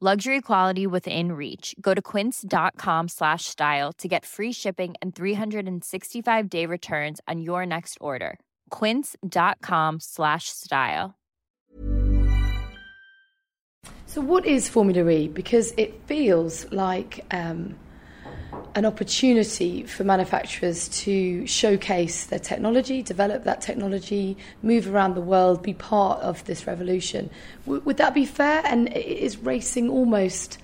Luxury quality within reach. Go to quince.com slash style to get free shipping and 365 day returns on your next order. Quince.com slash style. So, what is Formula E? Because it feels like um, an opportunity for manufacturers to showcase their technology, develop that technology, move around the world, be part of this revolution. W- would that be fair? And is racing almost,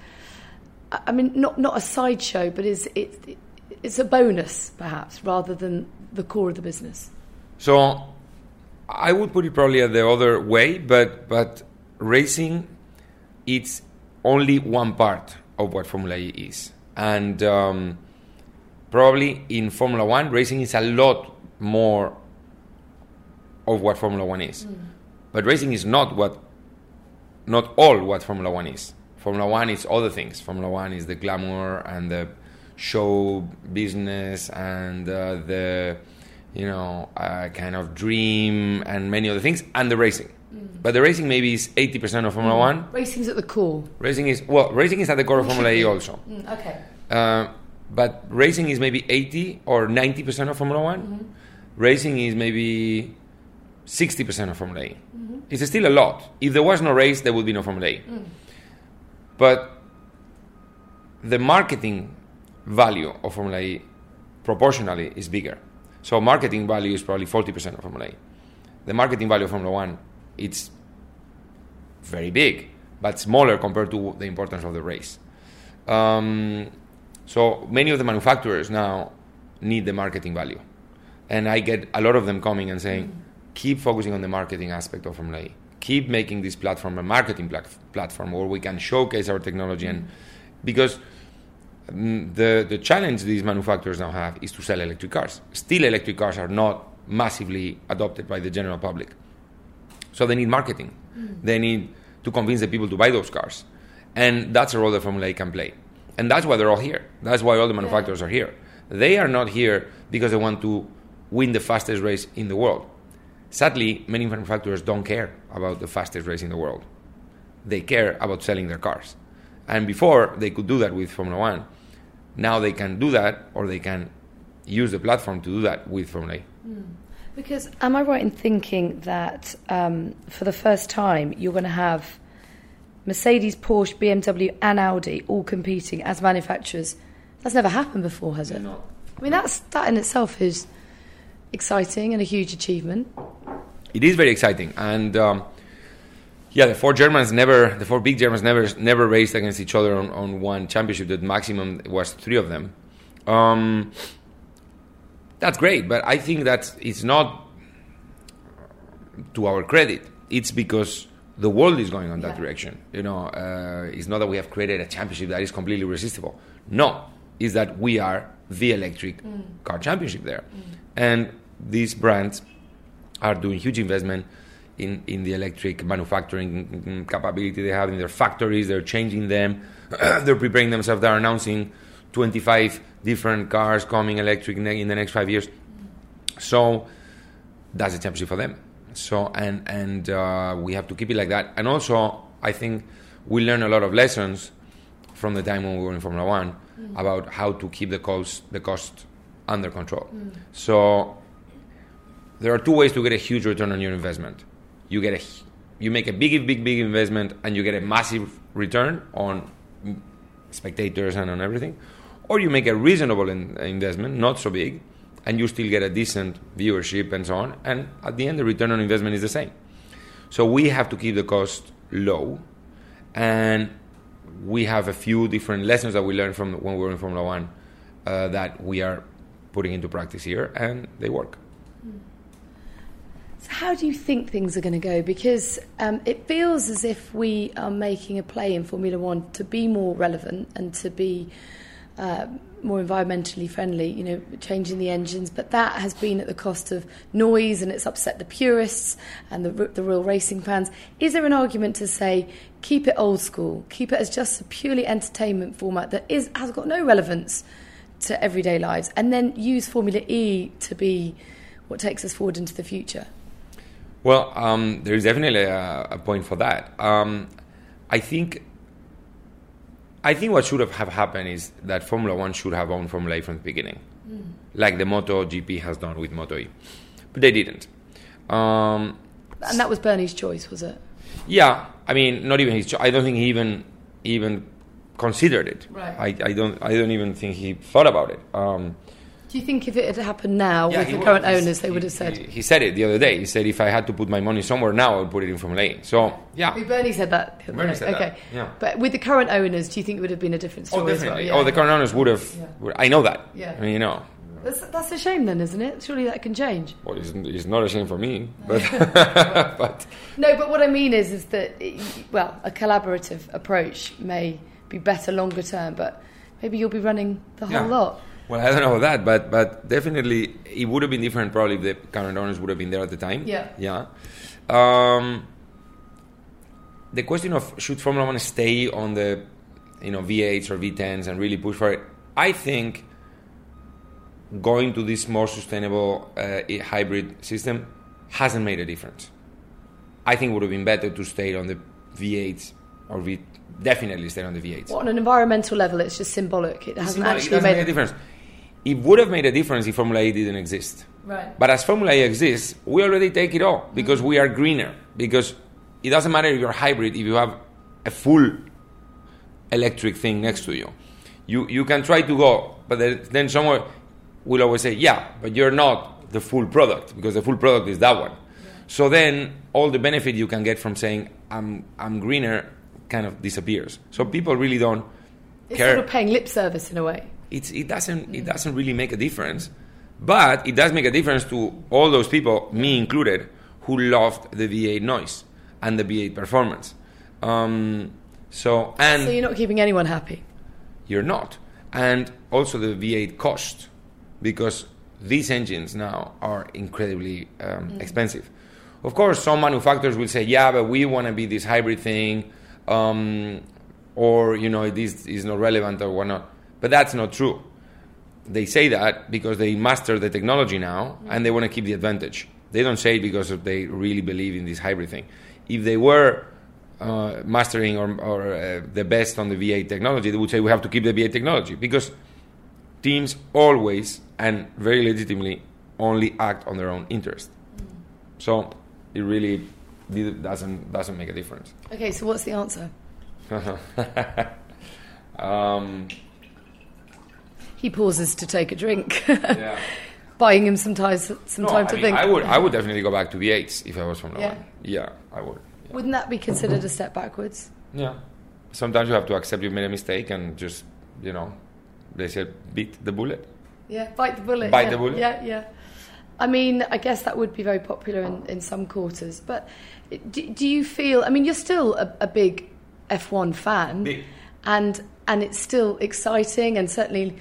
I mean, not, not a sideshow, but is it, it's a bonus perhaps rather than the core of the business? So I would put it probably the other way, but, but racing, it's only one part of what Formula E is and um, probably in Formula One, racing is a lot more of what Formula One is. Mm. But racing is not what, not all what Formula One is. Formula One is other things. Formula One is the glamour and the show business and uh, the, you know, uh, kind of dream and many other things, and the racing. Mm. But the racing maybe is 80% of Formula mm. One. Racing's at the core. Racing is, well, racing is at the core of Formula E also. Mm, okay. Uh, but racing is maybe 80 or 90% of Formula One. Mm-hmm. Racing is maybe 60% of Formula E. Mm-hmm. It's still a lot. If there was no race, there would be no Formula E. Mm. But the marketing value of Formula E proportionally is bigger. So marketing value is probably 40% of Formula E. The marketing value of Formula One, it's very big, but smaller compared to the importance of the race. Um, so many of the manufacturers now need the marketing value. And I get a lot of them coming and saying, mm-hmm. keep focusing on the marketing aspect of Formula E. Keep making this platform a marketing plat- platform where we can showcase our technology. And because mm, the, the challenge these manufacturers now have is to sell electric cars. Still, electric cars are not massively adopted by the general public. So they need marketing. Mm. They need to convince the people to buy those cars. And that's a role that Formula E can play. And that's why they're all here. That's why all the manufacturers yeah. are here. They are not here because they want to win the fastest race in the world. Sadly, many manufacturers don't care about the fastest race in the world. They care about selling their cars. And before, they could do that with Formula One. Now they can do that, or they can use the platform to do that with Formula E. Mm. Because, am I right in thinking that um, for the first time you're going to have Mercedes, Porsche, BMW, and Audi all competing as manufacturers. That's never happened before, has it? I mean, that's that in itself is exciting and a huge achievement. It is very exciting, and um, yeah, the four Germans never, the four big Germans never, never raced against each other on, on one championship. The maximum was three of them. Um, that's great, but I think that it's not to our credit. It's because the world is going on that yeah. direction. You know, uh, it's not that we have created a championship that is completely resistible. No, is that we are the electric mm. car championship there, mm. and these brands are doing huge investment in in the electric manufacturing capability they have in their factories. They're changing them. they're preparing themselves. They're announcing 25 different cars coming electric in the, in the next five years. Mm. So that's a championship for them. So and and uh, we have to keep it like that. And also, I think we learn a lot of lessons from the time when we were in Formula One mm. about how to keep the cost the cost under control. Mm. So there are two ways to get a huge return on your investment. You get a you make a big big big investment and you get a massive return on spectators and on everything, or you make a reasonable in, investment, not so big, and you still get a decent viewership and so on. And at the end, the return on investment is the same. So we have to keep the cost low, and we have a few different lessons that we learned from when we were in Formula One uh, that we are putting into practice here, and they work. So how do you think things are going to go? Because um, it feels as if we are making a play in Formula One to be more relevant and to be uh, more environmentally friendly, you know, changing the engines, but that has been at the cost of noise and it's upset the purists and the, the real racing fans. Is there an argument to say keep it old school, keep it as just a purely entertainment format that is has got no relevance to everyday lives, and then use Formula E to be what takes us forward into the future? Well, um, there is definitely a, a point for that. Um, I think I think what should have, have happened is that Formula One should have owned Formula E from the beginning, mm. like the Moto GP has done with Moto E, but they didn't. Um, and that was Bernie's choice, was it? Yeah, I mean, not even his choice. I don't think he even even considered it. Right. I, I don't I don't even think he thought about it. Um, do you think if it had happened now yeah, with the current owners, they would have said? He, he, said it the other day. He said if I had to put my money somewhere now, I would put it in Formula E. So yeah, Bernie said that. Bernie said okay. That. Yeah. But with the current owners, do you think it would have been a different oh, story? Oh, definitely. Well? Yeah. Oh, the current owners would have. Yeah. I know that. Yeah. I mean, you know. That's, that's, a shame, then, isn't it? Surely that can change. Well, it's, it's not a shame for me, but, but no. But what I mean is, is that well, a collaborative approach may be better longer term, but maybe you'll be running the whole lot. Well, I don't know that, but but definitely it would have been different probably if the current owners would have been there at the time. Yeah. Yeah. Um, the question of should Formula One stay on the you know V8s or V10s and really push for it, I think going to this more sustainable uh, hybrid system hasn't made a difference. I think it would have been better to stay on the V8s or V definitely stay on the V8s. Well, on an environmental level, it's just symbolic. It hasn't symbolic. actually it made a difference it would have made a difference if Formula E didn't exist. Right. But as Formula E exists, we already take it all because mm-hmm. we are greener. Because it doesn't matter if you're hybrid, if you have a full electric thing next to you. You, you can try to go, but then someone will always say, yeah, but you're not the full product because the full product is that one. Yeah. So then all the benefit you can get from saying, I'm, I'm greener kind of disappears. So people really don't it's care. sort of paying lip service in a way it's, it doesn't it doesn't really make a difference. But it does make a difference to all those people, me included, who loved the V8 noise and the V8 performance. Um, so and so you're not keeping anyone happy. You're not, and also the V8 cost because these engines now are incredibly um, mm. expensive. Of course, some manufacturers will say, "Yeah, but we want to be this hybrid thing," um, or you know, this is not relevant or whatnot. But that's not true. They say that because they master the technology now and they want to keep the advantage. They don't say it because they really believe in this hybrid thing. If they were uh, mastering or, or uh, the best on the V8 technology, they would say we have to keep the V8 technology because teams always and very legitimately only act on their own interest. So it really doesn't doesn't make a difference. Okay, so what's the answer? um, he pauses to take a drink. yeah. Buying him some time, some no, time I to mean, think. I would, I would definitely go back to V8s if I was from the yeah. one. Yeah, I would. Yeah. Wouldn't that be considered a step backwards? Yeah. Sometimes you have to accept you've made a mistake and just, you know, they said beat the bullet. Yeah, bite the bullet. Bite yeah. the bullet. Yeah, yeah. I mean, I guess that would be very popular in, in some quarters. But do, do you feel? I mean, you're still a, a big F1 fan, big. and and it's still exciting, and certainly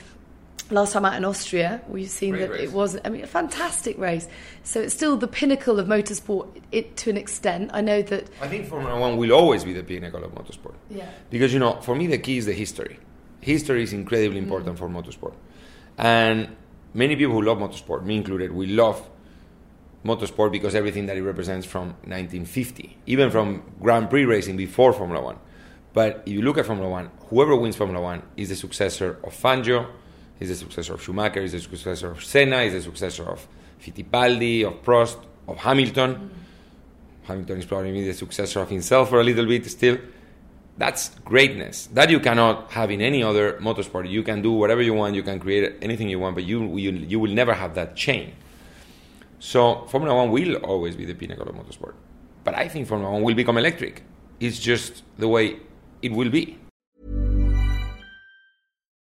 last time out in Austria, we've seen Great that race. it was, I mean, a fantastic race. So it's still the pinnacle of motorsport it, to an extent. I know that. I think Formula One will always be the pinnacle of motorsport. Yeah. Because, you know, for me, the key is the history. History is incredibly Mm. important mm. for motorsport. And many people who love motorsport, me included, we love motorsport because everything that it represents from 1950, even from Grand Prix racing before Formula One. But if you look at Formula One, whoever wins Formula One is the successor of Fangio, He's the successor of Schumacher, he's the successor of Senna, he's the successor of Fittipaldi, of Prost, of Hamilton. Mm. Hamilton is probably the successor of himself for a little bit still. That's greatness. That you cannot have in any other motorsport. You can do whatever you want, you can create anything you want, but you, you, you will never have that chain. So Formula One will always be the pinnacle of motorsport. But I think Formula One will become electric. It's just the way it will be.